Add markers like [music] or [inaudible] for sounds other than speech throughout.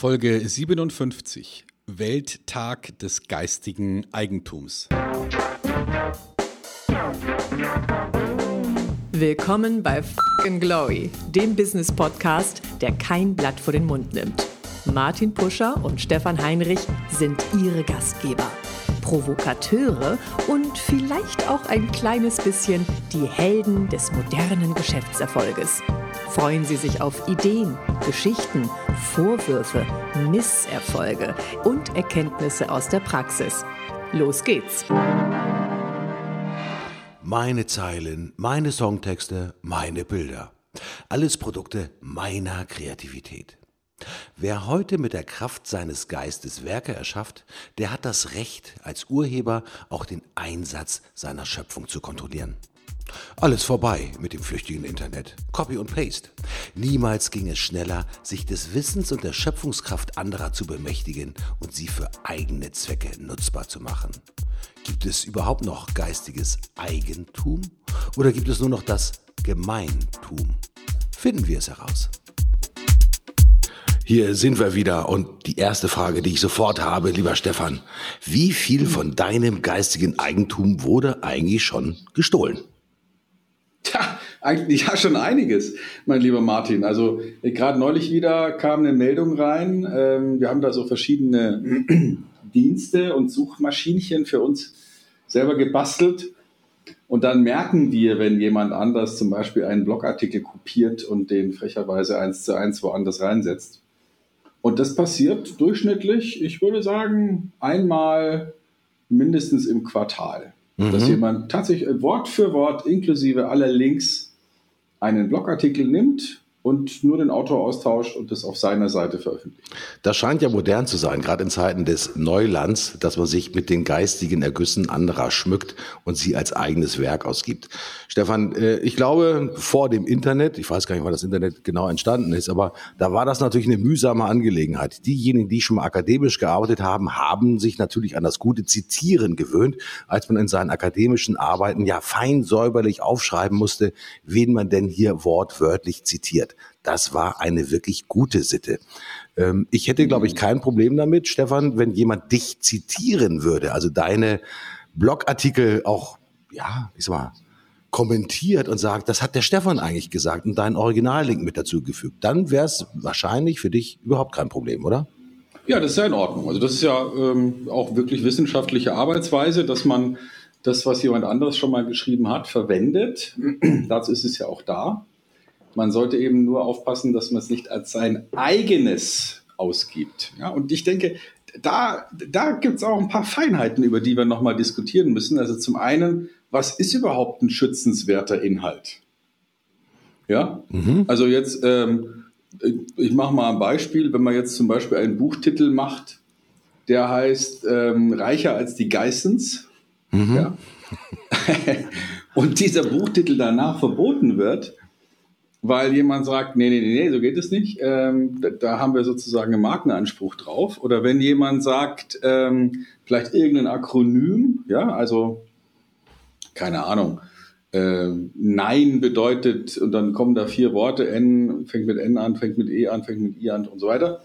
Folge 57 Welttag des geistigen Eigentums. Willkommen bei Fucking Glory, dem Business Podcast, der kein Blatt vor den Mund nimmt. Martin Puscher und Stefan Heinrich sind ihre Gastgeber. Provokateure und vielleicht auch ein kleines bisschen die Helden des modernen Geschäftserfolges. Freuen Sie sich auf Ideen, Geschichten, Vorwürfe, Misserfolge und Erkenntnisse aus der Praxis. Los geht's! Meine Zeilen, meine Songtexte, meine Bilder. Alles Produkte meiner Kreativität. Wer heute mit der Kraft seines Geistes Werke erschafft, der hat das Recht, als Urheber auch den Einsatz seiner Schöpfung zu kontrollieren. Alles vorbei mit dem flüchtigen Internet. Copy und Paste. Niemals ging es schneller, sich des Wissens und der Schöpfungskraft anderer zu bemächtigen und sie für eigene Zwecke nutzbar zu machen. Gibt es überhaupt noch geistiges Eigentum oder gibt es nur noch das Gemeintum? Finden wir es heraus. Hier sind wir wieder und die erste Frage, die ich sofort habe, lieber Stefan, wie viel von deinem geistigen Eigentum wurde eigentlich schon gestohlen? Tja, eigentlich ja schon einiges, mein lieber Martin. Also gerade neulich wieder kam eine Meldung rein. Ähm, wir haben da so verschiedene [clears throat] Dienste und Suchmaschinchen für uns selber gebastelt. Und dann merken wir, wenn jemand anders zum Beispiel einen Blogartikel kopiert und den frecherweise eins zu eins woanders reinsetzt. Und das passiert durchschnittlich, ich würde sagen, einmal mindestens im Quartal. Mhm. Dass jemand tatsächlich Wort für Wort inklusive aller Links einen Blogartikel nimmt und nur den Autor austauscht und das auf seiner Seite veröffentlicht. Das scheint ja modern zu sein, gerade in Zeiten des Neulands, dass man sich mit den geistigen Ergüssen anderer schmückt und sie als eigenes Werk ausgibt. Stefan, äh, ich glaube, vor dem Internet, ich weiß gar nicht, wann das Internet genau entstanden ist, aber da war das natürlich eine mühsame Angelegenheit. Diejenigen, die schon mal akademisch gearbeitet haben, haben sich natürlich an das gute Zitieren gewöhnt, als man in seinen akademischen Arbeiten ja fein säuberlich aufschreiben musste, wen man denn hier wortwörtlich zitiert. Das war eine wirklich gute Sitte. Ähm, ich hätte, glaube ich, mhm. kein Problem damit, Stefan, wenn jemand dich zitieren würde, also deine Blogartikel auch, ja, ich sag mal, kommentiert und sagt, das hat der Stefan eigentlich gesagt und deinen Originallink mit dazu gefügt, dann wäre es wahrscheinlich für dich überhaupt kein Problem, oder? Ja, das ist ja in Ordnung. Also das ist ja ähm, auch wirklich wissenschaftliche Arbeitsweise, dass man das, was jemand anderes schon mal geschrieben hat, verwendet. [clears throat] Dazu ist es ja auch da. Man sollte eben nur aufpassen, dass man es nicht als sein eigenes ausgibt. Ja, und ich denke, da, da gibt es auch ein paar Feinheiten, über die wir nochmal diskutieren müssen. Also zum einen, was ist überhaupt ein schützenswerter Inhalt? Ja, mhm. also jetzt, ähm, ich mache mal ein Beispiel, wenn man jetzt zum Beispiel einen Buchtitel macht, der heißt ähm, Reicher als die Geissens, mhm. ja? [laughs] und dieser Buchtitel danach verboten wird, weil jemand sagt, nee, nee, nee, so geht es nicht. Ähm, da, da, haben wir sozusagen einen Markenanspruch drauf. Oder wenn jemand sagt, ähm, vielleicht irgendein Akronym, ja, also keine Ahnung, äh, Nein bedeutet, und dann kommen da vier Worte, N fängt mit N an, fängt mit E an, fängt mit I an und so weiter.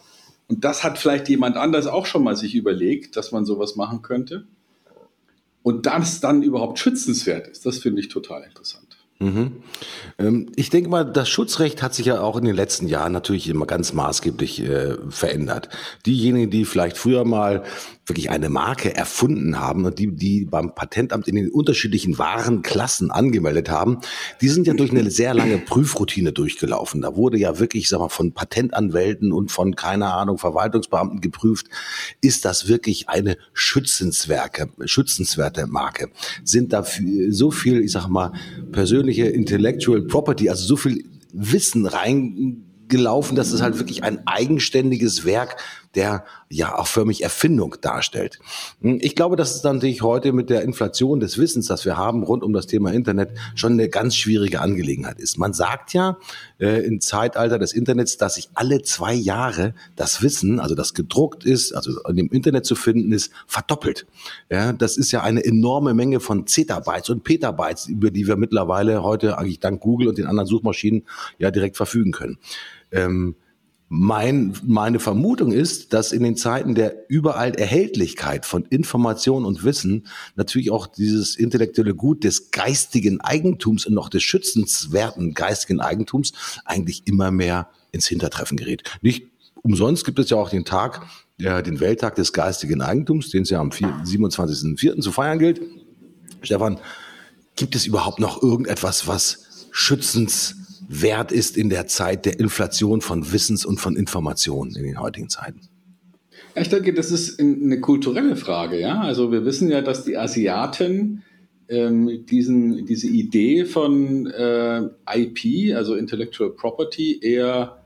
Und das hat vielleicht jemand anders auch schon mal sich überlegt, dass man sowas machen könnte. Und das dann überhaupt schützenswert ist, das finde ich total interessant. Mhm. Ähm, ich denke mal, das Schutzrecht hat sich ja auch in den letzten Jahren natürlich immer ganz maßgeblich äh, verändert. Diejenigen, die vielleicht früher mal wirklich eine Marke erfunden haben und die, die beim Patentamt in den unterschiedlichen Warenklassen angemeldet haben, die sind ja durch eine sehr lange Prüfroutine durchgelaufen. Da wurde ja wirklich, sag mal, von Patentanwälten und von, keine Ahnung, Verwaltungsbeamten geprüft, ist das wirklich eine schützenswerte, schützenswerte Marke? Sind da so viel, ich sag mal, persönliche Intellectual Property, also so viel Wissen reingelaufen, dass es halt wirklich ein eigenständiges Werk der ja auch für mich Erfindung darstellt. Hm, ich glaube, dass es natürlich heute mit der Inflation des Wissens, das wir haben rund um das Thema Internet, schon eine ganz schwierige Angelegenheit ist. Man sagt ja äh, im Zeitalter des Internets, dass sich alle zwei Jahre das Wissen, also das gedruckt ist, also in dem Internet zu finden ist, verdoppelt. Ja, das ist ja eine enorme Menge von Zettabytes und Petabytes, über die wir mittlerweile heute eigentlich dank Google und den anderen Suchmaschinen ja direkt verfügen können. Ähm, Mein, meine Vermutung ist, dass in den Zeiten der überall Erhältlichkeit von Information und Wissen natürlich auch dieses intellektuelle Gut des geistigen Eigentums und noch des schützenswerten geistigen Eigentums eigentlich immer mehr ins Hintertreffen gerät. Nicht umsonst gibt es ja auch den Tag, ja, den Welttag des geistigen Eigentums, den es ja am 27.04. zu feiern gilt. Stefan, gibt es überhaupt noch irgendetwas, was schützens wert ist in der Zeit der Inflation von Wissens und von Informationen in den heutigen Zeiten? Ich denke, das ist eine kulturelle Frage. Ja? Also wir wissen ja, dass die Asiaten ähm, diesen, diese Idee von äh, IP, also Intellectual Property, eher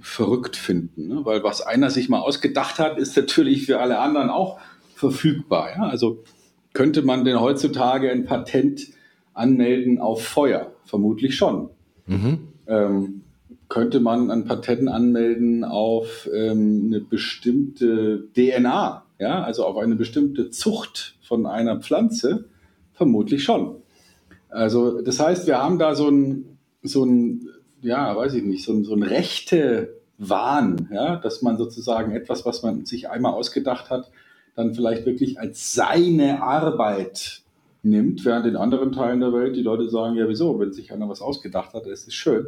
verrückt finden. Ne? Weil was einer sich mal ausgedacht hat, ist natürlich für alle anderen auch verfügbar. Ja? Also könnte man denn heutzutage ein Patent anmelden auf Feuer? Vermutlich schon. Mhm. Ähm, könnte man ein Patent anmelden auf ähm, eine bestimmte DNA, ja, also auf eine bestimmte Zucht von einer Pflanze? Vermutlich schon. Also das heißt, wir haben da so ein, so ein ja, weiß ich nicht, so ein, so ein rechte Wahn, ja, dass man sozusagen etwas, was man sich einmal ausgedacht hat, dann vielleicht wirklich als seine Arbeit nimmt, während in anderen Teilen der Welt die Leute sagen, ja wieso, wenn sich einer was ausgedacht hat, ist es schön.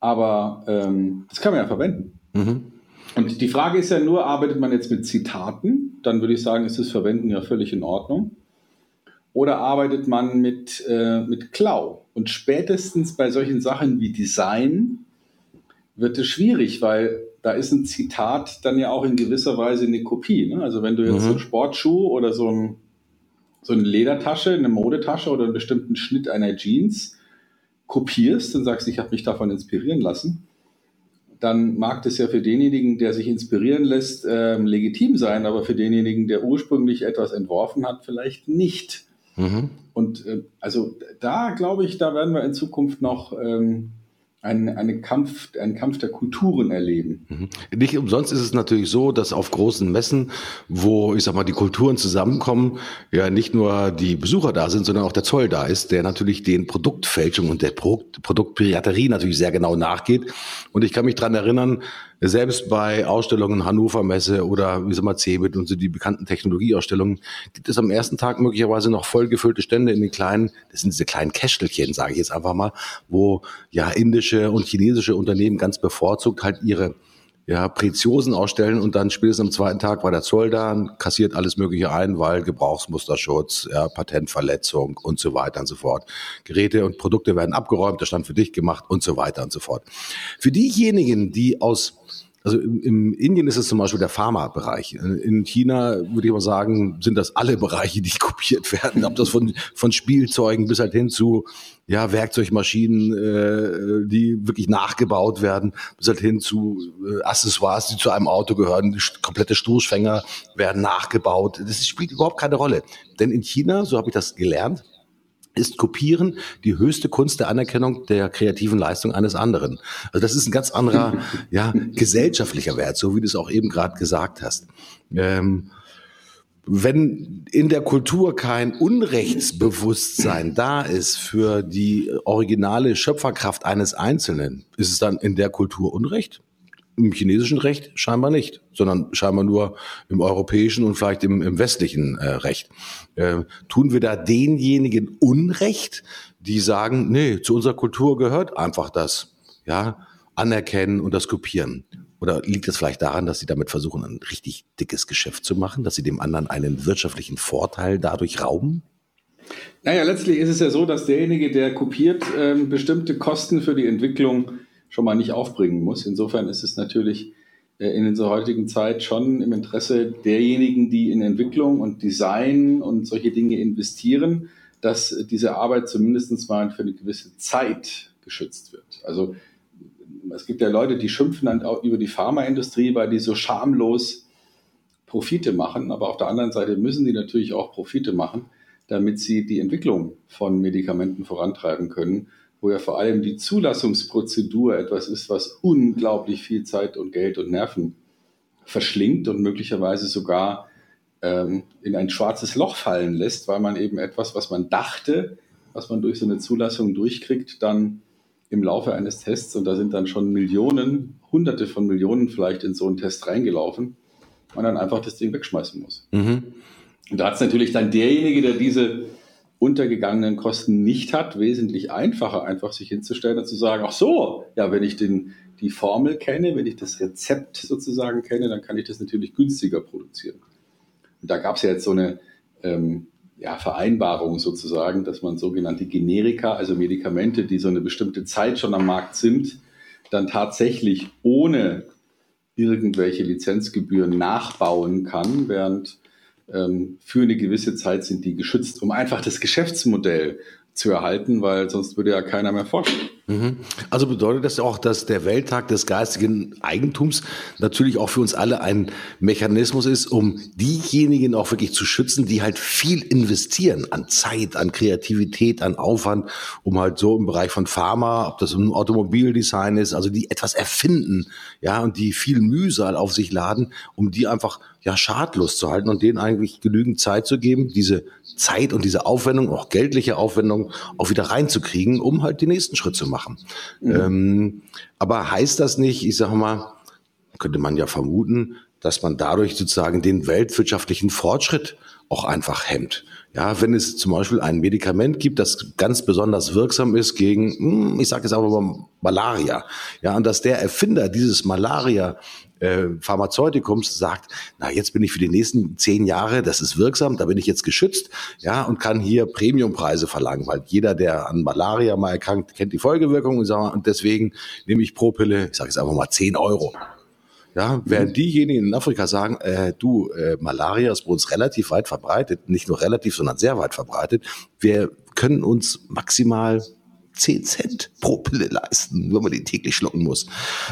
Aber ähm, das kann man ja verwenden. Mhm. Und die Frage ist ja nur, arbeitet man jetzt mit Zitaten? Dann würde ich sagen, ist das Verwenden ja völlig in Ordnung. Oder arbeitet man mit, äh, mit Klau? Und spätestens bei solchen Sachen wie Design wird es schwierig, weil da ist ein Zitat dann ja auch in gewisser Weise eine Kopie. Ne? Also wenn du jetzt mhm. so einen Sportschuh oder so ein so eine Ledertasche, eine Modetasche oder einen bestimmten Schnitt einer Jeans kopierst und sagst, ich habe mich davon inspirieren lassen, dann mag das ja für denjenigen, der sich inspirieren lässt, äh, legitim sein, aber für denjenigen, der ursprünglich etwas entworfen hat, vielleicht nicht. Mhm. Und äh, also da glaube ich, da werden wir in Zukunft noch ähm, einen, einen, Kampf, einen Kampf der Kulturen erleben. Mhm. Nicht umsonst ist es natürlich so, dass auf großen Messen, wo ich sag mal die Kulturen zusammenkommen, ja nicht nur die Besucher da sind, sondern auch der Zoll da ist, der natürlich den Produktfälschung und der Produktpiraterie natürlich sehr genau nachgeht. Und ich kann mich dran erinnern, selbst bei Ausstellungen Hannover Messe oder wie sag mal Cebit und so die bekannten Technologieausstellungen gibt es am ersten Tag möglicherweise noch vollgefüllte Stände in den kleinen, das sind diese kleinen Kästelchen, sage ich jetzt einfach mal, wo ja indische und chinesische Unternehmen ganz bevorzugt halt ihre ja, Preziosen ausstellen und dann spätestens am zweiten Tag war der Zoll da, kassiert alles Mögliche ein, weil Gebrauchsmusterschutz, ja, Patentverletzung und so weiter und so fort. Geräte und Produkte werden abgeräumt, der Stand für dich gemacht und so weiter und so fort. Für diejenigen, die aus also im, im Indien ist es zum Beispiel der Pharma-Bereich. In China würde ich mal sagen, sind das alle Bereiche, die [laughs] kopiert werden. Ob das von, von Spielzeugen bis halt hin zu ja, Werkzeugmaschinen, äh, die wirklich nachgebaut werden, bis halt hin zu äh, Accessoires, die zu einem Auto gehören. Komplette Stoßfänger werden nachgebaut. Das spielt überhaupt keine Rolle. Denn in China, so habe ich das gelernt, ist Kopieren die höchste Kunst der Anerkennung der kreativen Leistung eines anderen. Also das ist ein ganz anderer, [laughs] ja, gesellschaftlicher Wert, so wie du es auch eben gerade gesagt hast. Ähm, wenn in der Kultur kein Unrechtsbewusstsein da ist für die originale Schöpferkraft eines Einzelnen, ist es dann in der Kultur Unrecht? Im chinesischen Recht scheinbar nicht, sondern scheinbar nur im europäischen und vielleicht im, im westlichen äh, Recht. Äh, tun wir da denjenigen Unrecht, die sagen, nee, zu unserer Kultur gehört einfach das, ja, anerkennen und das kopieren? Oder liegt es vielleicht daran, dass sie damit versuchen, ein richtig dickes Geschäft zu machen, dass sie dem anderen einen wirtschaftlichen Vorteil dadurch rauben? Naja, letztlich ist es ja so, dass derjenige, der kopiert, äh, bestimmte Kosten für die Entwicklung schon mal nicht aufbringen muss. Insofern ist es natürlich äh, in unserer heutigen Zeit schon im Interesse derjenigen, die in Entwicklung und Design und solche Dinge investieren, dass diese Arbeit zumindest mal für eine gewisse Zeit geschützt wird. Also es gibt ja Leute, die schimpfen dann auch über die Pharmaindustrie, weil die so schamlos Profite machen. Aber auf der anderen Seite müssen die natürlich auch Profite machen, damit sie die Entwicklung von Medikamenten vorantreiben können wo ja vor allem die Zulassungsprozedur etwas ist, was unglaublich viel Zeit und Geld und Nerven verschlingt und möglicherweise sogar ähm, in ein schwarzes Loch fallen lässt, weil man eben etwas, was man dachte, was man durch so eine Zulassung durchkriegt, dann im Laufe eines Tests und da sind dann schon Millionen, hunderte von Millionen vielleicht in so einen Test reingelaufen, man dann einfach das Ding wegschmeißen muss. Mhm. Und da hat es natürlich dann derjenige, der diese untergegangenen Kosten nicht hat, wesentlich einfacher, einfach sich hinzustellen und zu sagen, ach so, ja, wenn ich den, die Formel kenne, wenn ich das Rezept sozusagen kenne, dann kann ich das natürlich günstiger produzieren. Und da gab es ja jetzt so eine ähm, ja, Vereinbarung sozusagen, dass man sogenannte Generika, also Medikamente, die so eine bestimmte Zeit schon am Markt sind, dann tatsächlich ohne irgendwelche Lizenzgebühren nachbauen kann, während für eine gewisse Zeit sind die geschützt, um einfach das Geschäftsmodell zu erhalten, weil sonst würde ja keiner mehr forschen. Mhm. Also bedeutet das auch, dass der Welttag des geistigen Eigentums natürlich auch für uns alle ein Mechanismus ist, um diejenigen auch wirklich zu schützen, die halt viel investieren an Zeit, an Kreativität, an Aufwand, um halt so im Bereich von Pharma, ob das im Automobildesign ist, also die etwas erfinden, ja, und die viel Mühsal auf sich laden, um die einfach ja schadlos zu halten und denen eigentlich genügend Zeit zu geben, diese Zeit und diese Aufwendung, auch geldliche Aufwendung, auch wieder reinzukriegen, um halt den nächsten Schritt zu machen. Mhm. Ähm, aber heißt das nicht, ich sage mal, könnte man ja vermuten, dass man dadurch sozusagen den weltwirtschaftlichen Fortschritt auch einfach hemmt. Ja, wenn es zum Beispiel ein Medikament gibt, das ganz besonders wirksam ist gegen, hm, ich sage jetzt aber mal Malaria, ja, und dass der Erfinder dieses Malaria äh, Pharmazeutikums sagt, na jetzt bin ich für die nächsten zehn Jahre, das ist wirksam, da bin ich jetzt geschützt, ja, und kann hier Premiumpreise verlangen, weil jeder, der an Malaria mal erkrankt, kennt die Folgewirkung und, deswegen nehme ich pro Pille, ich sage jetzt einfach mal zehn Euro. Ja, während diejenigen in Afrika sagen, äh, du, äh, Malaria ist bei uns relativ weit verbreitet, nicht nur relativ, sondern sehr weit verbreitet. Wir können uns maximal 10 Cent pro Pille leisten, wenn man die täglich schlucken muss.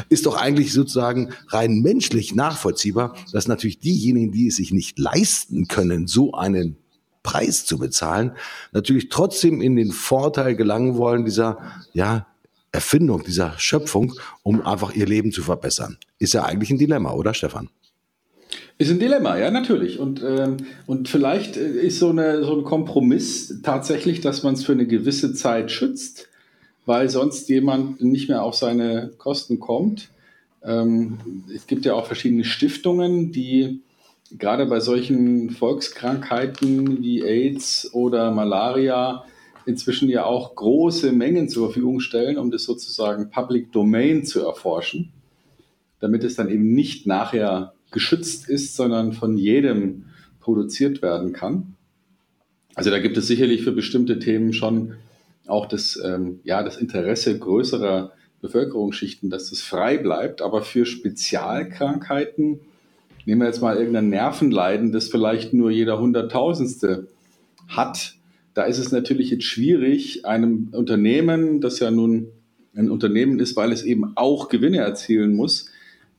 Ist doch eigentlich sozusagen rein menschlich nachvollziehbar, dass natürlich diejenigen, die es sich nicht leisten können, so einen Preis zu bezahlen, natürlich trotzdem in den Vorteil gelangen wollen dieser, ja, Erfindung, dieser Schöpfung, um einfach ihr Leben zu verbessern. Ist ja eigentlich ein Dilemma, oder Stefan? Ist ein Dilemma, ja, natürlich. Und, ähm, und vielleicht ist so, eine, so ein Kompromiss tatsächlich, dass man es für eine gewisse Zeit schützt weil sonst jemand nicht mehr auf seine Kosten kommt. Ähm, es gibt ja auch verschiedene Stiftungen, die gerade bei solchen Volkskrankheiten wie AIDS oder Malaria inzwischen ja auch große Mengen zur Verfügung stellen, um das sozusagen Public Domain zu erforschen, damit es dann eben nicht nachher geschützt ist, sondern von jedem produziert werden kann. Also da gibt es sicherlich für bestimmte Themen schon auch das, ähm, ja, das Interesse größerer Bevölkerungsschichten, dass es frei bleibt. Aber für Spezialkrankheiten, nehmen wir jetzt mal irgendein Nervenleiden, das vielleicht nur jeder Hunderttausendste hat, da ist es natürlich jetzt schwierig, einem Unternehmen, das ja nun ein Unternehmen ist, weil es eben auch Gewinne erzielen muss,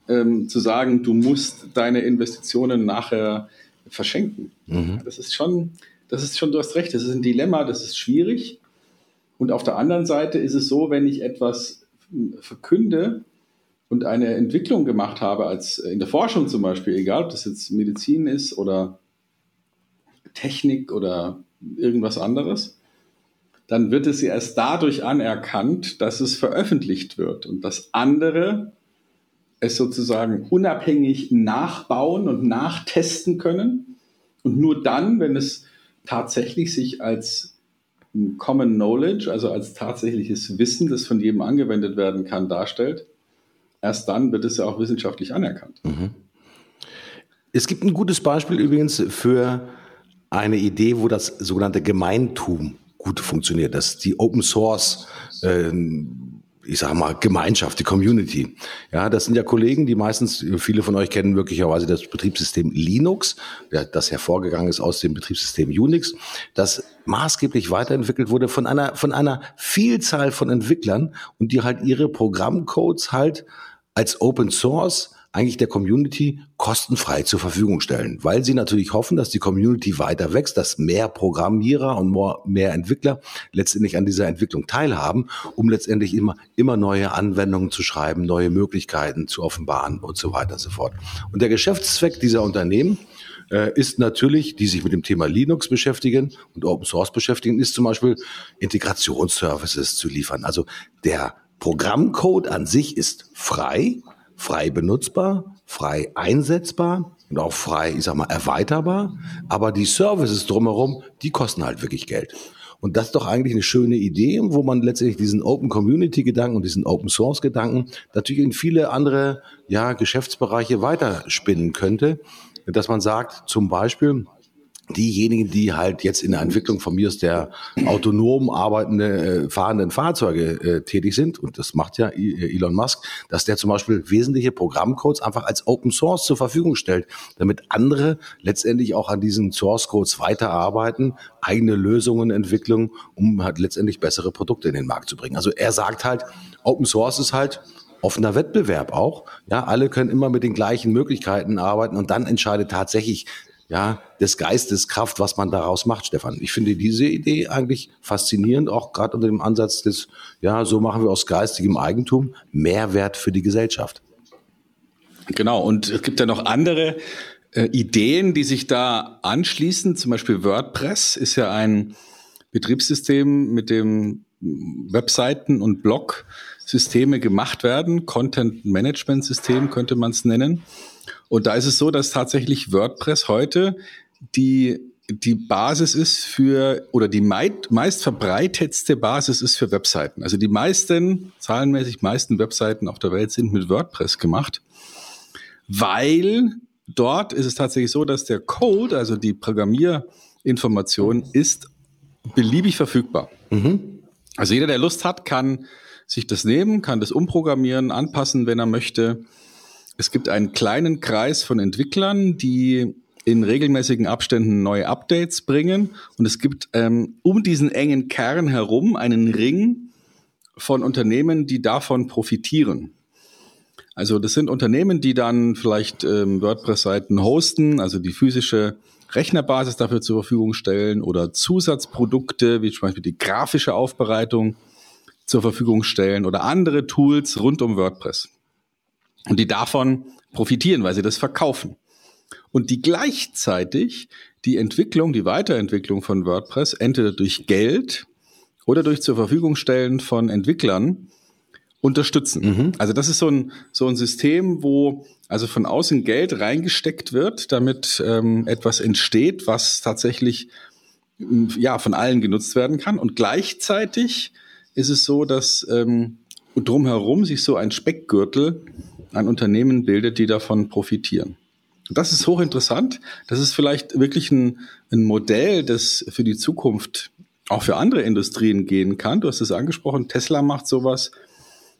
ähm, zu sagen, du musst deine Investitionen nachher verschenken. Mhm. Das ist schon, das ist schon, du hast recht, das ist ein Dilemma, das ist schwierig. Und auf der anderen Seite ist es so, wenn ich etwas verkünde und eine Entwicklung gemacht habe, als in der Forschung zum Beispiel, egal ob das jetzt Medizin ist oder Technik oder irgendwas anderes, dann wird es erst dadurch anerkannt, dass es veröffentlicht wird und dass andere es sozusagen unabhängig nachbauen und nachtesten können. Und nur dann, wenn es tatsächlich sich als Common Knowledge, also als tatsächliches Wissen, das von jedem angewendet werden kann, darstellt, erst dann wird es ja auch wissenschaftlich anerkannt. Mhm. Es gibt ein gutes Beispiel übrigens für eine Idee, wo das sogenannte Gemeintum gut funktioniert, das ist die Open Source äh, ich sage mal, Gemeinschaft, die Community. Ja, das sind ja Kollegen, die meistens, viele von euch kennen möglicherweise das Betriebssystem Linux, das hervorgegangen ist aus dem Betriebssystem Unix, das maßgeblich weiterentwickelt wurde von einer, von einer Vielzahl von Entwicklern und die halt ihre Programmcodes halt als Open Source eigentlich der Community kostenfrei zur Verfügung stellen, weil sie natürlich hoffen, dass die Community weiter wächst, dass mehr Programmierer und mehr Entwickler letztendlich an dieser Entwicklung teilhaben, um letztendlich immer, immer neue Anwendungen zu schreiben, neue Möglichkeiten zu offenbaren und so weiter und so fort. Und der Geschäftszweck dieser Unternehmen äh, ist natürlich, die sich mit dem Thema Linux beschäftigen und Open Source beschäftigen, ist zum Beispiel Integrationsservices zu liefern. Also der Programmcode an sich ist frei, frei benutzbar, frei einsetzbar und auch frei, ich sag mal, erweiterbar. Aber die Services drumherum, die kosten halt wirklich Geld. Und das ist doch eigentlich eine schöne Idee, wo man letztendlich diesen Open Community Gedanken und diesen Open Source Gedanken natürlich in viele andere ja, Geschäftsbereiche weiterspinnen könnte. Dass man sagt, zum Beispiel, diejenigen, die halt jetzt in der Entwicklung von mir aus der autonom arbeitende, äh, fahrenden Fahrzeuge äh, tätig sind, und das macht ja äh, Elon Musk, dass der zum Beispiel wesentliche Programmcodes einfach als Open Source zur Verfügung stellt, damit andere letztendlich auch an diesen Source Codes weiterarbeiten, eigene Lösungen entwickeln, um halt letztendlich bessere Produkte in den Markt zu bringen. Also er sagt halt, Open Source ist halt offener Wettbewerb auch. Ja, alle können immer mit den gleichen Möglichkeiten arbeiten und dann entscheidet tatsächlich ja, des Geistes Kraft, was man daraus macht, Stefan. Ich finde diese Idee eigentlich faszinierend, auch gerade unter dem Ansatz des, ja, so machen wir aus geistigem Eigentum Mehrwert für die Gesellschaft. Genau, und es gibt ja noch andere äh, Ideen, die sich da anschließen. Zum Beispiel WordPress ist ja ein Betriebssystem, mit dem Webseiten und Blog-Systeme gemacht werden. Content-Management-System könnte man es nennen. Und da ist es so, dass tatsächlich WordPress heute die, die Basis ist für, oder die meist, meist verbreitetste Basis ist für Webseiten. Also die meisten, zahlenmäßig meisten Webseiten auf der Welt sind mit WordPress gemacht, weil dort ist es tatsächlich so, dass der Code, also die Programmierinformation, ist beliebig verfügbar. Mhm. Also jeder, der Lust hat, kann sich das nehmen, kann das umprogrammieren, anpassen, wenn er möchte. Es gibt einen kleinen Kreis von Entwicklern, die in regelmäßigen Abständen neue Updates bringen. Und es gibt ähm, um diesen engen Kern herum einen Ring von Unternehmen, die davon profitieren. Also das sind Unternehmen, die dann vielleicht ähm, WordPress-Seiten hosten, also die physische Rechnerbasis dafür zur Verfügung stellen oder Zusatzprodukte, wie zum Beispiel die grafische Aufbereitung zur Verfügung stellen oder andere Tools rund um WordPress und die davon profitieren, weil sie das verkaufen. Und die gleichzeitig die Entwicklung, die Weiterentwicklung von WordPress entweder durch Geld oder durch zur Verfügung stellen von Entwicklern unterstützen. Mhm. Also das ist so ein, so ein System, wo also von außen Geld reingesteckt wird, damit ähm, etwas entsteht, was tatsächlich ja von allen genutzt werden kann. Und gleichzeitig ist es so, dass ähm, drumherum sich so ein Speckgürtel ein Unternehmen bildet, die davon profitieren. Das ist hochinteressant. Das ist vielleicht wirklich ein, ein Modell, das für die Zukunft auch für andere Industrien gehen kann. Du hast es angesprochen, Tesla macht sowas.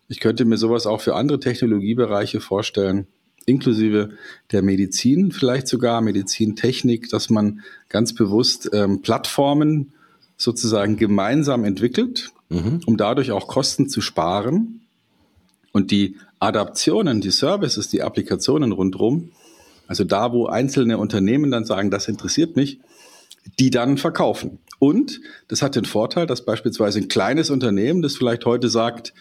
Ich könnte mir sowas auch für andere Technologiebereiche vorstellen, inklusive der Medizin, vielleicht sogar Medizintechnik, dass man ganz bewusst ähm, Plattformen sozusagen gemeinsam entwickelt, mhm. um dadurch auch Kosten zu sparen und die Adaptionen, die Services, die Applikationen rundherum, also da, wo einzelne Unternehmen dann sagen, das interessiert mich, die dann verkaufen. Und das hat den Vorteil, dass beispielsweise ein kleines Unternehmen, das vielleicht heute sagt,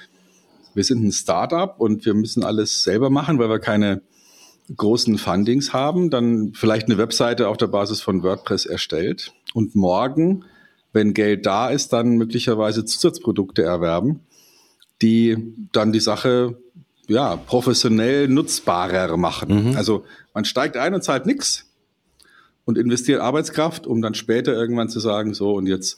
wir sind ein Startup und wir müssen alles selber machen, weil wir keine großen Fundings haben, dann vielleicht eine Webseite auf der Basis von WordPress erstellt und morgen, wenn Geld da ist, dann möglicherweise Zusatzprodukte erwerben, die dann die Sache ja, professionell nutzbarer machen. Mhm. Also man steigt ein und zahlt nichts und investiert Arbeitskraft, um dann später irgendwann zu sagen, so und jetzt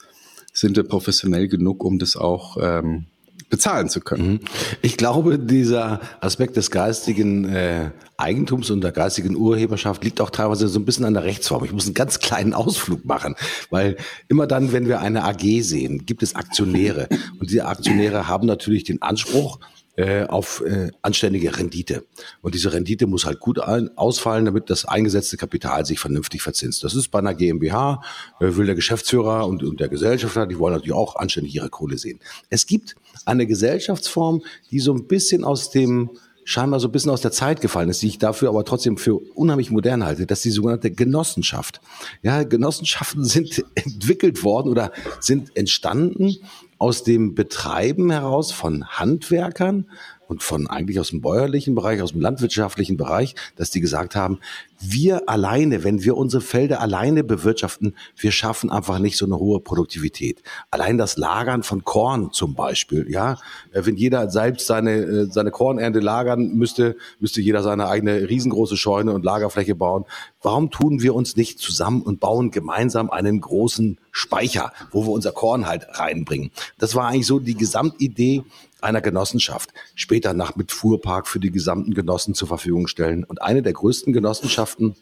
sind wir professionell genug, um das auch ähm, bezahlen zu können. Mhm. Ich glaube, dieser Aspekt des geistigen äh, Eigentums und der geistigen Urheberschaft liegt auch teilweise so ein bisschen an der Rechtsform. Ich muss einen ganz kleinen Ausflug machen, weil immer dann, wenn wir eine AG sehen, gibt es Aktionäre und diese Aktionäre haben natürlich den Anspruch, äh, auf äh, anständige Rendite. Und diese Rendite muss halt gut ein, ausfallen, damit das eingesetzte Kapital sich vernünftig verzinst. Das ist bei einer GmbH, äh, will der Geschäftsführer und, und der Gesellschafter, die wollen natürlich auch anständig ihre Kohle sehen. Es gibt eine Gesellschaftsform, die so ein bisschen aus dem scheinbar so ein bisschen aus der Zeit gefallen ist, die ich dafür aber trotzdem für unheimlich modern halte, dass die sogenannte Genossenschaft. Ja, Genossenschaften [laughs] sind entwickelt worden oder sind entstanden aus dem Betreiben heraus von Handwerkern, und von eigentlich aus dem bäuerlichen Bereich, aus dem landwirtschaftlichen Bereich, dass die gesagt haben, wir alleine, wenn wir unsere Felder alleine bewirtschaften, wir schaffen einfach nicht so eine hohe Produktivität. Allein das Lagern von Korn zum Beispiel, ja, äh, wenn jeder selbst seine, äh, seine Kornernte lagern müsste, müsste jeder seine eigene riesengroße Scheune und Lagerfläche bauen. Warum tun wir uns nicht zusammen und bauen gemeinsam einen großen Speicher, wo wir unser Korn halt reinbringen? Das war eigentlich so die Gesamtidee einer Genossenschaft. Später nach mit Fuhrpark für die gesamten Genossen zur Verfügung stellen. Und eine der größten Genossenschaften,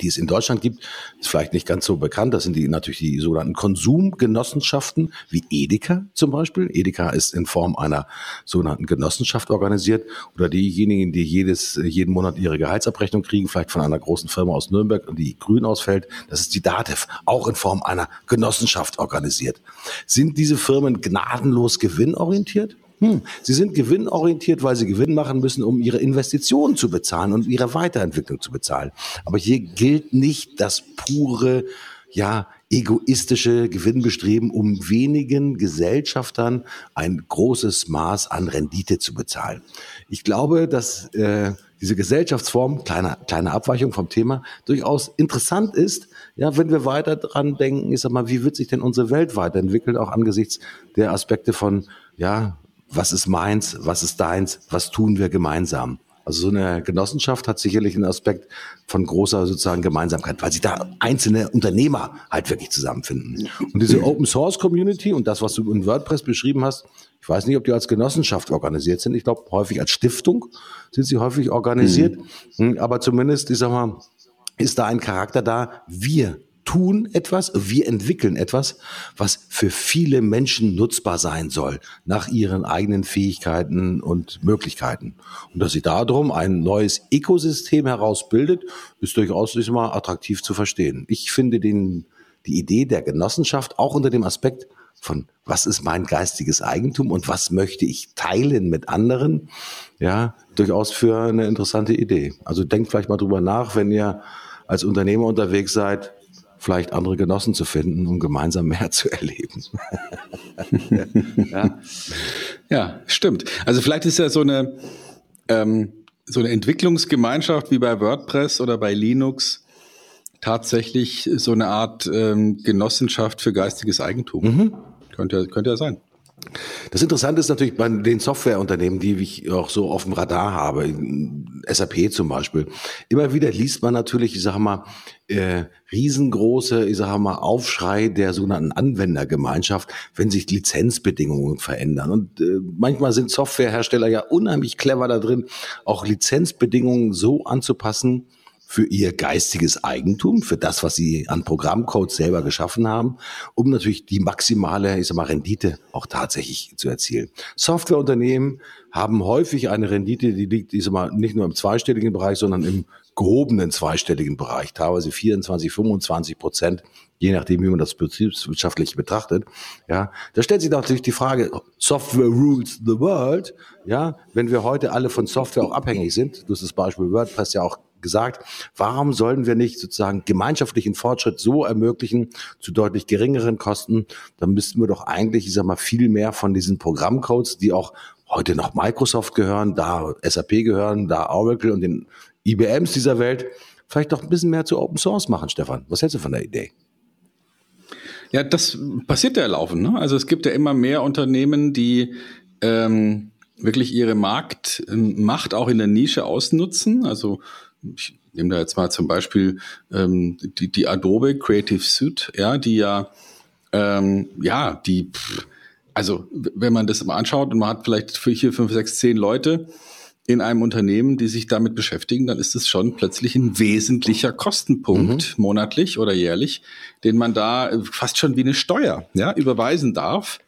die es in Deutschland gibt, ist vielleicht nicht ganz so bekannt. Das sind die natürlich die sogenannten Konsumgenossenschaften, wie Edeka zum Beispiel. Edeka ist in Form einer sogenannten Genossenschaft organisiert. Oder diejenigen, die jedes, jeden Monat ihre Gehaltsabrechnung kriegen, vielleicht von einer großen Firma aus Nürnberg und die grün ausfällt, das ist die DATEV, auch in Form einer Genossenschaft organisiert. Sind diese Firmen gnadenlos gewinnorientiert? Hm, sie sind gewinnorientiert, weil sie Gewinn machen müssen, um ihre Investitionen zu bezahlen und ihre Weiterentwicklung zu bezahlen. Aber hier gilt nicht das pure, ja, egoistische Gewinnbestreben, um wenigen Gesellschaftern ein großes Maß an Rendite zu bezahlen. Ich glaube, dass äh, diese Gesellschaftsform, kleine, kleine Abweichung vom Thema, durchaus interessant ist, ja, wenn wir weiter dran denken, ich sag mal, wie wird sich denn unsere Welt weiterentwickeln, auch angesichts der Aspekte von, ja, was ist meins, was ist deins, was tun wir gemeinsam. Also so eine Genossenschaft hat sicherlich einen Aspekt von großer sozusagen Gemeinsamkeit, weil sich da einzelne Unternehmer halt wirklich zusammenfinden. Und diese Open Source Community und das, was du in WordPress beschrieben hast, ich weiß nicht, ob die als Genossenschaft organisiert sind. Ich glaube, häufig als Stiftung sind sie häufig organisiert. Mhm. Aber zumindest, ich sag mal, ist da ein Charakter da. Wir tun etwas, wir entwickeln etwas, was für viele Menschen nutzbar sein soll, nach ihren eigenen Fähigkeiten und Möglichkeiten. Und dass sich darum ein neues Ökosystem herausbildet, ist durchaus mal attraktiv zu verstehen. Ich finde den, die Idee der Genossenschaft auch unter dem Aspekt von was ist mein geistiges Eigentum und was möchte ich teilen mit anderen, ja, durchaus für eine interessante Idee. Also denkt vielleicht mal drüber nach, wenn ihr als Unternehmer unterwegs seid, vielleicht andere Genossen zu finden, um gemeinsam mehr zu erleben. [laughs] ja. ja, stimmt. Also vielleicht ist ja so eine, ähm, so eine Entwicklungsgemeinschaft wie bei WordPress oder bei Linux tatsächlich so eine Art ähm, Genossenschaft für geistiges Eigentum. Mhm. Könnte, könnte ja sein. Das Interessante ist natürlich bei den Softwareunternehmen, die ich auch so auf dem Radar habe, SAP zum Beispiel. Immer wieder liest man natürlich, ich sage mal, äh, riesengroße, ich sage mal, Aufschrei der sogenannten Anwendergemeinschaft, wenn sich Lizenzbedingungen verändern. Und äh, manchmal sind Softwarehersteller ja unheimlich clever da drin, auch Lizenzbedingungen so anzupassen, für ihr geistiges Eigentum, für das, was sie an Programmcode selber geschaffen haben, um natürlich die maximale, ich sag mal, Rendite auch tatsächlich zu erzielen. Softwareunternehmen haben häufig eine Rendite, die liegt, ich sag mal, nicht nur im zweistelligen Bereich, sondern im gehobenen zweistelligen Bereich, teilweise 24, 25 Prozent, je nachdem, wie man das betriebswirtschaftlich betrachtet. Ja, da stellt sich natürlich die Frage, Software rules the world. Ja, wenn wir heute alle von Software auch abhängig sind, du hast das Beispiel WordPress ja auch gesagt, warum sollen wir nicht sozusagen gemeinschaftlichen Fortschritt so ermöglichen zu deutlich geringeren Kosten? Dann müssten wir doch eigentlich, ich sag mal, viel mehr von diesen Programmcodes, die auch heute noch Microsoft gehören, da SAP gehören, da Oracle und den IBMs dieser Welt, vielleicht doch ein bisschen mehr zu Open Source machen, Stefan. Was hältst du von der Idee? Ja, das passiert ja laufend. Ne? Also es gibt ja immer mehr Unternehmen, die ähm, wirklich ihre Marktmacht auch in der Nische ausnutzen. Also ich nehme da jetzt mal zum Beispiel ähm, die, die Adobe Creative Suite, ja, die ja, ähm, ja, die, also wenn man das mal anschaut und man hat vielleicht vier, fünf, sechs, zehn Leute in einem Unternehmen, die sich damit beschäftigen, dann ist es schon plötzlich ein wesentlicher Kostenpunkt mhm. monatlich oder jährlich, den man da fast schon wie eine Steuer ja, überweisen darf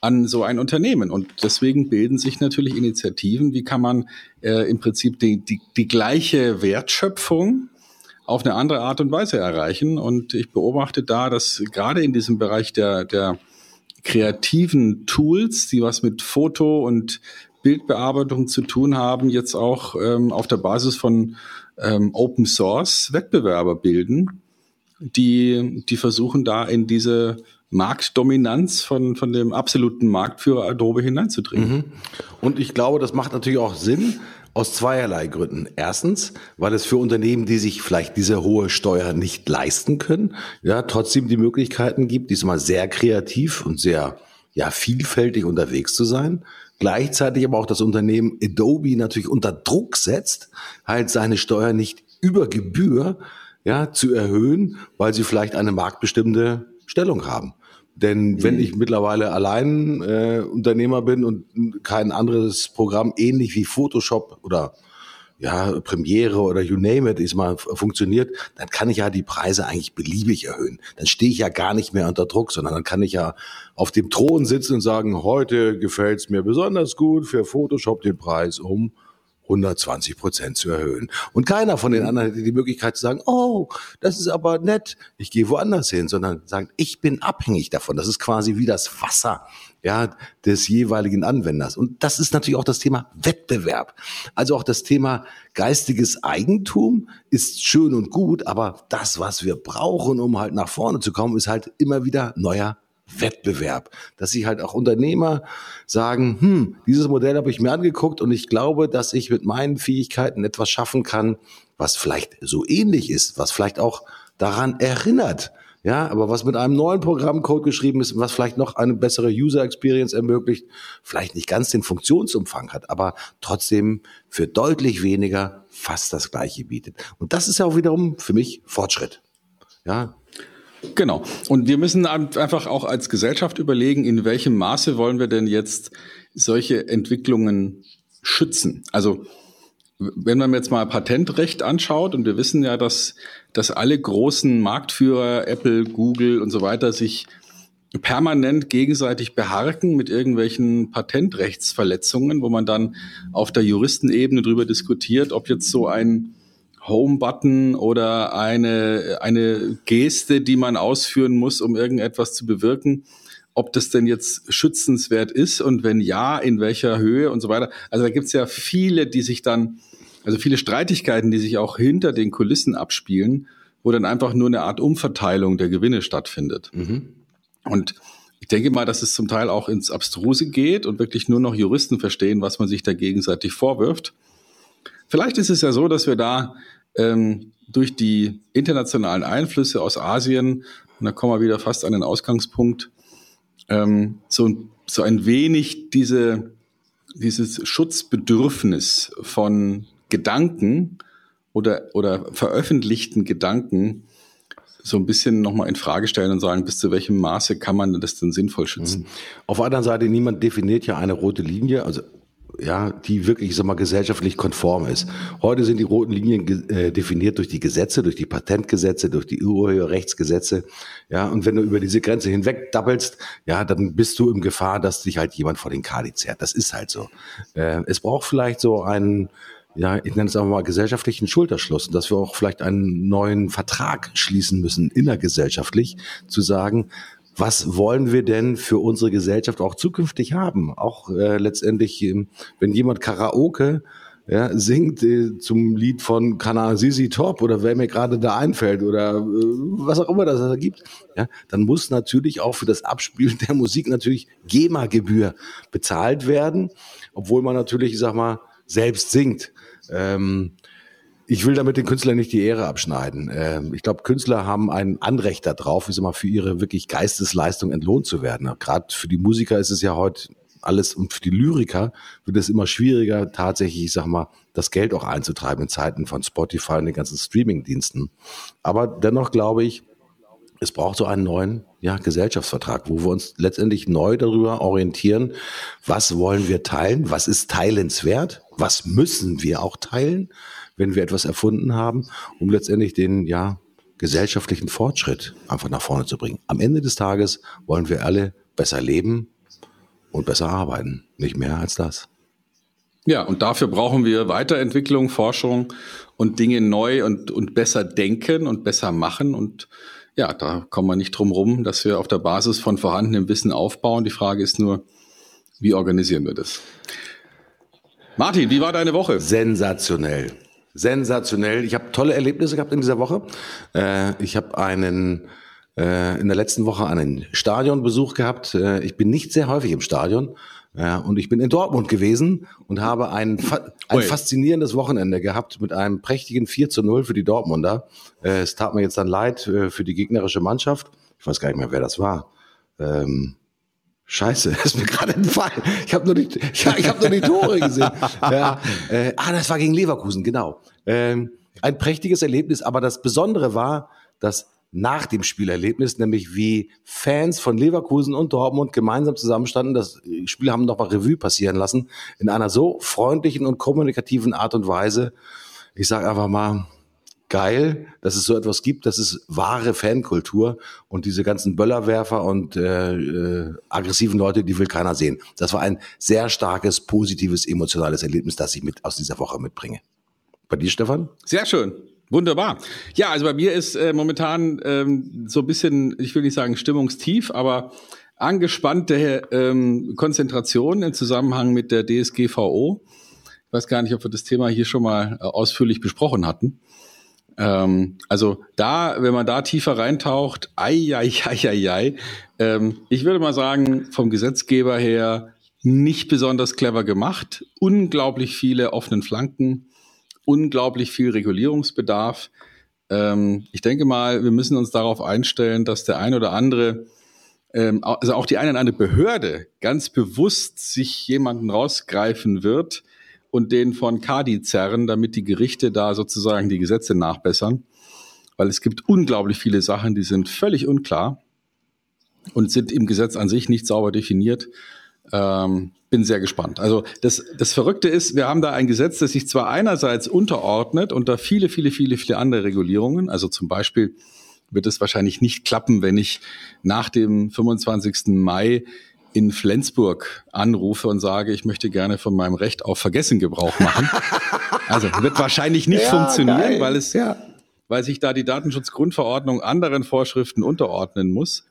an so ein Unternehmen. Und deswegen bilden sich natürlich Initiativen, wie kann man äh, im Prinzip die, die, die gleiche Wertschöpfung auf eine andere Art und Weise erreichen. Und ich beobachte da, dass gerade in diesem Bereich der, der kreativen Tools, die was mit Foto und Bildbearbeitung zu tun haben, jetzt auch ähm, auf der Basis von ähm, Open Source Wettbewerber bilden, die, die versuchen da in diese Marktdominanz von, von dem absoluten Marktführer Adobe hineinzudringen. Mhm. Und ich glaube, das macht natürlich auch Sinn aus zweierlei Gründen. Erstens, weil es für Unternehmen, die sich vielleicht diese hohe Steuer nicht leisten können, ja, trotzdem die Möglichkeiten gibt, diesmal sehr kreativ und sehr, ja, vielfältig unterwegs zu sein. Gleichzeitig aber auch das Unternehmen Adobe natürlich unter Druck setzt, halt seine Steuer nicht über Gebühr, ja, zu erhöhen, weil sie vielleicht eine marktbestimmte Stellung haben. Denn wenn mhm. ich mittlerweile allein äh, Unternehmer bin und kein anderes Programm ähnlich wie Photoshop oder ja, Premiere oder you name it, ist mal funktioniert, dann kann ich ja die Preise eigentlich beliebig erhöhen. Dann stehe ich ja gar nicht mehr unter Druck, sondern dann kann ich ja auf dem Thron sitzen und sagen, heute gefällt's mir besonders gut für Photoshop den Preis um 120 Prozent zu erhöhen. Und keiner von den anderen hätte die Möglichkeit zu sagen, oh, das ist aber nett, ich gehe woanders hin, sondern sagen, ich bin abhängig davon. Das ist quasi wie das Wasser ja, des jeweiligen Anwenders. Und das ist natürlich auch das Thema Wettbewerb. Also auch das Thema geistiges Eigentum ist schön und gut, aber das, was wir brauchen, um halt nach vorne zu kommen, ist halt immer wieder neuer Wettbewerb, dass sich halt auch Unternehmer sagen, hm, dieses Modell habe ich mir angeguckt und ich glaube, dass ich mit meinen Fähigkeiten etwas schaffen kann, was vielleicht so ähnlich ist, was vielleicht auch daran erinnert. Ja, aber was mit einem neuen Programmcode geschrieben ist, was vielleicht noch eine bessere User Experience ermöglicht, vielleicht nicht ganz den Funktionsumfang hat, aber trotzdem für deutlich weniger fast das gleiche bietet. Und das ist ja auch wiederum für mich Fortschritt. Ja, Genau. Und wir müssen einfach auch als Gesellschaft überlegen, in welchem Maße wollen wir denn jetzt solche Entwicklungen schützen. Also wenn man jetzt mal Patentrecht anschaut, und wir wissen ja, dass, dass alle großen Marktführer, Apple, Google und so weiter, sich permanent gegenseitig beharken mit irgendwelchen Patentrechtsverletzungen, wo man dann auf der Juristenebene drüber diskutiert, ob jetzt so ein Home-Button oder eine, eine Geste, die man ausführen muss, um irgendetwas zu bewirken, ob das denn jetzt schützenswert ist und wenn ja, in welcher Höhe und so weiter. Also da gibt es ja viele, die sich dann, also viele Streitigkeiten, die sich auch hinter den Kulissen abspielen, wo dann einfach nur eine Art Umverteilung der Gewinne stattfindet. Mhm. Und ich denke mal, dass es zum Teil auch ins Abstruse geht und wirklich nur noch Juristen verstehen, was man sich da gegenseitig vorwirft. Vielleicht ist es ja so, dass wir da ähm, durch die internationalen Einflüsse aus Asien, und da kommen wir wieder fast an den Ausgangspunkt, ähm, so, so ein wenig diese, dieses Schutzbedürfnis von Gedanken oder, oder veröffentlichten Gedanken so ein bisschen nochmal in Frage stellen und sagen, bis zu welchem Maße kann man das denn sinnvoll schützen? Mhm. Auf der anderen Seite, niemand definiert ja eine rote Linie. Also ja, die wirklich, ich sag mal, gesellschaftlich konform ist. Heute sind die roten Linien äh, definiert durch die Gesetze, durch die Patentgesetze, durch die Urheberrechtsgesetze. Ja, und wenn du über diese Grenze hinweg dabbelst, ja, dann bist du im Gefahr, dass dich halt jemand vor den Kadi zerrt. Das ist halt so. Äh, es braucht vielleicht so einen, ja, ich nenne es einfach mal gesellschaftlichen Schulterschluss, dass wir auch vielleicht einen neuen Vertrag schließen müssen, innergesellschaftlich, zu sagen, was wollen wir denn für unsere Gesellschaft auch zukünftig haben? Auch äh, letztendlich, ähm, wenn jemand Karaoke ja, singt äh, zum Lied von Kana Sisi Top oder wer mir gerade da einfällt oder äh, was auch immer das da gibt, ja, dann muss natürlich auch für das Abspielen [laughs] der Musik natürlich GEMA-Gebühr bezahlt werden, obwohl man natürlich, ich sag mal, selbst singt. Ähm, ich will damit den Künstlern nicht die Ehre abschneiden. Ähm, ich glaube, Künstler haben ein Anrecht darauf, ich sag mal, für ihre wirklich Geistesleistung entlohnt zu werden. Gerade für die Musiker ist es ja heute alles und für die Lyriker wird es immer schwieriger, tatsächlich, ich sag mal, das Geld auch einzutreiben in Zeiten von Spotify und den ganzen Streaming-Diensten. Aber dennoch glaube ich, es braucht so einen neuen ja, Gesellschaftsvertrag, wo wir uns letztendlich neu darüber orientieren, was wollen wir teilen, was ist teilenswert, was müssen wir auch teilen, wenn wir etwas erfunden haben, um letztendlich den ja, gesellschaftlichen Fortschritt einfach nach vorne zu bringen. Am Ende des Tages wollen wir alle besser leben und besser arbeiten. Nicht mehr als das. Ja, und dafür brauchen wir Weiterentwicklung, Forschung und Dinge neu und, und besser denken und besser machen. Und ja, da kommen wir nicht drum rum, dass wir auf der Basis von vorhandenem Wissen aufbauen. Die Frage ist nur, wie organisieren wir das? Martin, wie war deine Woche? Sensationell. Sensationell. Ich habe tolle Erlebnisse gehabt in dieser Woche. Äh, ich habe einen äh, in der letzten Woche einen Stadionbesuch gehabt. Äh, ich bin nicht sehr häufig im Stadion. Ja, und ich bin in Dortmund gewesen und habe ein, ein faszinierendes Wochenende gehabt mit einem prächtigen 4 zu 0 für die Dortmunder. Äh, es tat mir jetzt dann leid äh, für die gegnerische Mannschaft. Ich weiß gar nicht mehr, wer das war. Ähm, Scheiße, [laughs] ist mir gerade entfallen. Ich habe nur die, [laughs] ich, ich hab nur die Tore gesehen. [laughs] Ja, äh, ah, das war gegen Leverkusen, genau. Ähm, ein prächtiges Erlebnis, aber das Besondere war, dass nach dem Spielerlebnis, nämlich wie Fans von Leverkusen und Dortmund gemeinsam zusammenstanden. Das Spiel haben noch mal Revue passieren lassen in einer so freundlichen und kommunikativen Art und Weise. Ich sage einfach mal, geil, dass es so etwas gibt. Das ist wahre Fankultur und diese ganzen Böllerwerfer und äh, äh, aggressiven Leute, die will keiner sehen. Das war ein sehr starkes, positives, emotionales Erlebnis, das ich mit aus dieser Woche mitbringe. Bei dir, Stefan? Sehr schön. Wunderbar. Ja, also bei mir ist äh, momentan ähm, so ein bisschen, ich will nicht sagen stimmungstief, aber angespannte ähm, Konzentration im Zusammenhang mit der DSGVO. Ich weiß gar nicht, ob wir das Thema hier schon mal äh, ausführlich besprochen hatten. Ähm, also da, wenn man da tiefer reintaucht, ei, ei, ei, ei, ei. Ähm, ich würde mal sagen, vom Gesetzgeber her nicht besonders clever gemacht. Unglaublich viele offenen Flanken unglaublich viel Regulierungsbedarf. Ähm, ich denke mal, wir müssen uns darauf einstellen, dass der ein oder andere, ähm, also auch die eine oder andere Behörde ganz bewusst sich jemanden rausgreifen wird und den von Kadi zerren, damit die Gerichte da sozusagen die Gesetze nachbessern. Weil es gibt unglaublich viele Sachen, die sind völlig unklar und sind im Gesetz an sich nicht sauber definiert. Ähm, bin sehr gespannt. Also das, das Verrückte ist, wir haben da ein Gesetz, das sich zwar einerseits unterordnet unter viele, viele, viele, viele andere Regulierungen. Also zum Beispiel wird es wahrscheinlich nicht klappen, wenn ich nach dem 25. Mai in Flensburg anrufe und sage, ich möchte gerne von meinem Recht auf Vergessen Gebrauch machen. [laughs] Also wird wahrscheinlich nicht ja, funktionieren, geil. weil es, ja. weil sich da die Datenschutzgrundverordnung anderen Vorschriften unterordnen muss.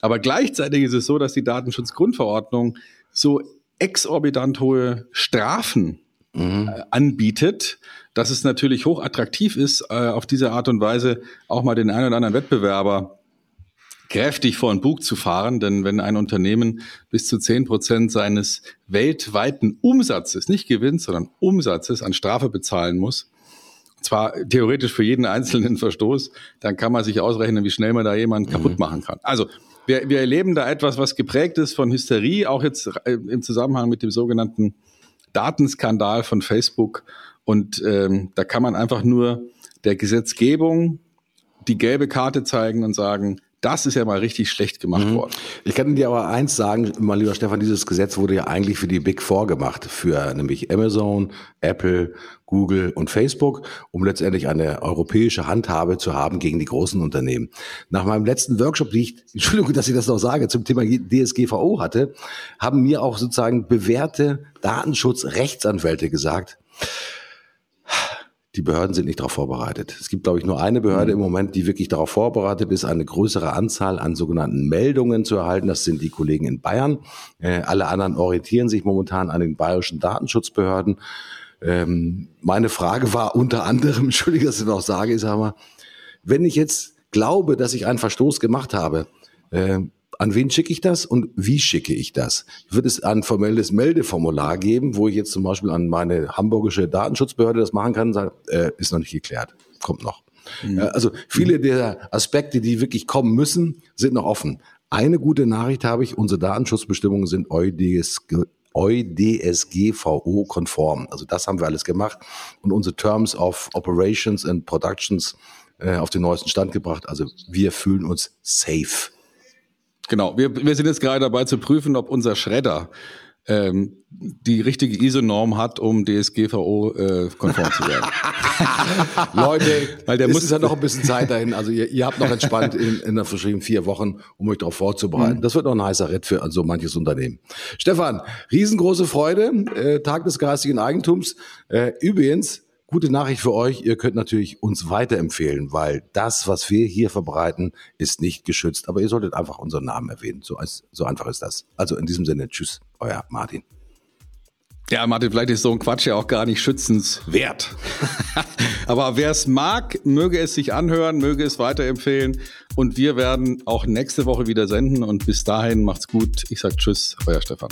Aber gleichzeitig ist es so, dass die Datenschutzgrundverordnung so exorbitant hohe Strafen mhm. äh, anbietet, dass es natürlich hoch attraktiv ist, äh, auf diese Art und Weise auch mal den einen oder anderen Wettbewerber kräftig vor den Bug zu fahren. Denn wenn ein Unternehmen bis zu zehn Prozent seines weltweiten Umsatzes, nicht Gewinns, sondern Umsatzes an Strafe bezahlen muss, zwar theoretisch für jeden einzelnen Verstoß, dann kann man sich ausrechnen, wie schnell man da jemanden mhm. kaputt machen kann. Also wir, wir erleben da etwas, was geprägt ist von Hysterie, auch jetzt äh, im Zusammenhang mit dem sogenannten Datenskandal von Facebook. Und ähm, da kann man einfach nur der Gesetzgebung die gelbe Karte zeigen und sagen, das ist ja mal richtig schlecht gemacht mhm. worden. Ich kann dir aber eins sagen, mein lieber Stefan, dieses Gesetz wurde ja eigentlich für die Big Four gemacht, für nämlich Amazon, Apple, Google und Facebook, um letztendlich eine europäische Handhabe zu haben gegen die großen Unternehmen. Nach meinem letzten Workshop, die ich, [laughs] Entschuldigung, dass ich das noch sage, zum Thema DSGVO hatte, haben mir auch sozusagen bewährte Datenschutzrechtsanwälte gesagt, die Behörden sind nicht darauf vorbereitet. Es gibt, glaube ich, nur eine Behörde mhm. im Moment, die wirklich darauf vorbereitet ist, eine größere Anzahl an sogenannten Meldungen zu erhalten. Das sind die Kollegen in Bayern. Äh, alle anderen orientieren sich momentan an den bayerischen Datenschutzbehörden. Ähm, meine Frage war unter anderem, [laughs] entschuldige, dass ich noch sage, ich sage mal, wenn ich jetzt glaube, dass ich einen Verstoß gemacht habe, äh, an wen schicke ich das und wie schicke ich das? Wird es ein formelles Meldeformular geben, wo ich jetzt zum Beispiel an meine hamburgische Datenschutzbehörde das machen kann? Sage, äh, ist noch nicht geklärt, kommt noch. Mhm. Also viele der Aspekte, die wirklich kommen müssen, sind noch offen. Eine gute Nachricht habe ich, unsere Datenschutzbestimmungen sind EuDSGVO-konform. Also das haben wir alles gemacht und unsere Terms of Operations and Productions äh, auf den neuesten Stand gebracht. Also wir fühlen uns safe. Genau, wir, wir sind jetzt gerade dabei zu prüfen, ob unser Schredder ähm, die richtige ISO-Norm hat, um DSGVO-konform äh, zu werden. [laughs] Leute, weil der muss es ja noch ein bisschen Zeit dahin. Also ihr, ihr habt noch entspannt in, in der verschiedenen vier Wochen, um euch darauf vorzubereiten. Mhm. Das wird noch ein heißer Ritt für so manches Unternehmen. Stefan, riesengroße Freude, äh, Tag des geistigen Eigentums. Äh, übrigens, Gute Nachricht für euch, ihr könnt natürlich uns weiterempfehlen, weil das, was wir hier verbreiten, ist nicht geschützt. Aber ihr solltet einfach unseren Namen erwähnen. So, so einfach ist das. Also in diesem Sinne, tschüss, euer Martin. Ja, Martin, vielleicht ist so ein Quatsch ja auch gar nicht schützenswert. [laughs] Aber wer es mag, möge es sich anhören, möge es weiterempfehlen. Und wir werden auch nächste Woche wieder senden. Und bis dahin macht's gut. Ich sag Tschüss, euer Stefan.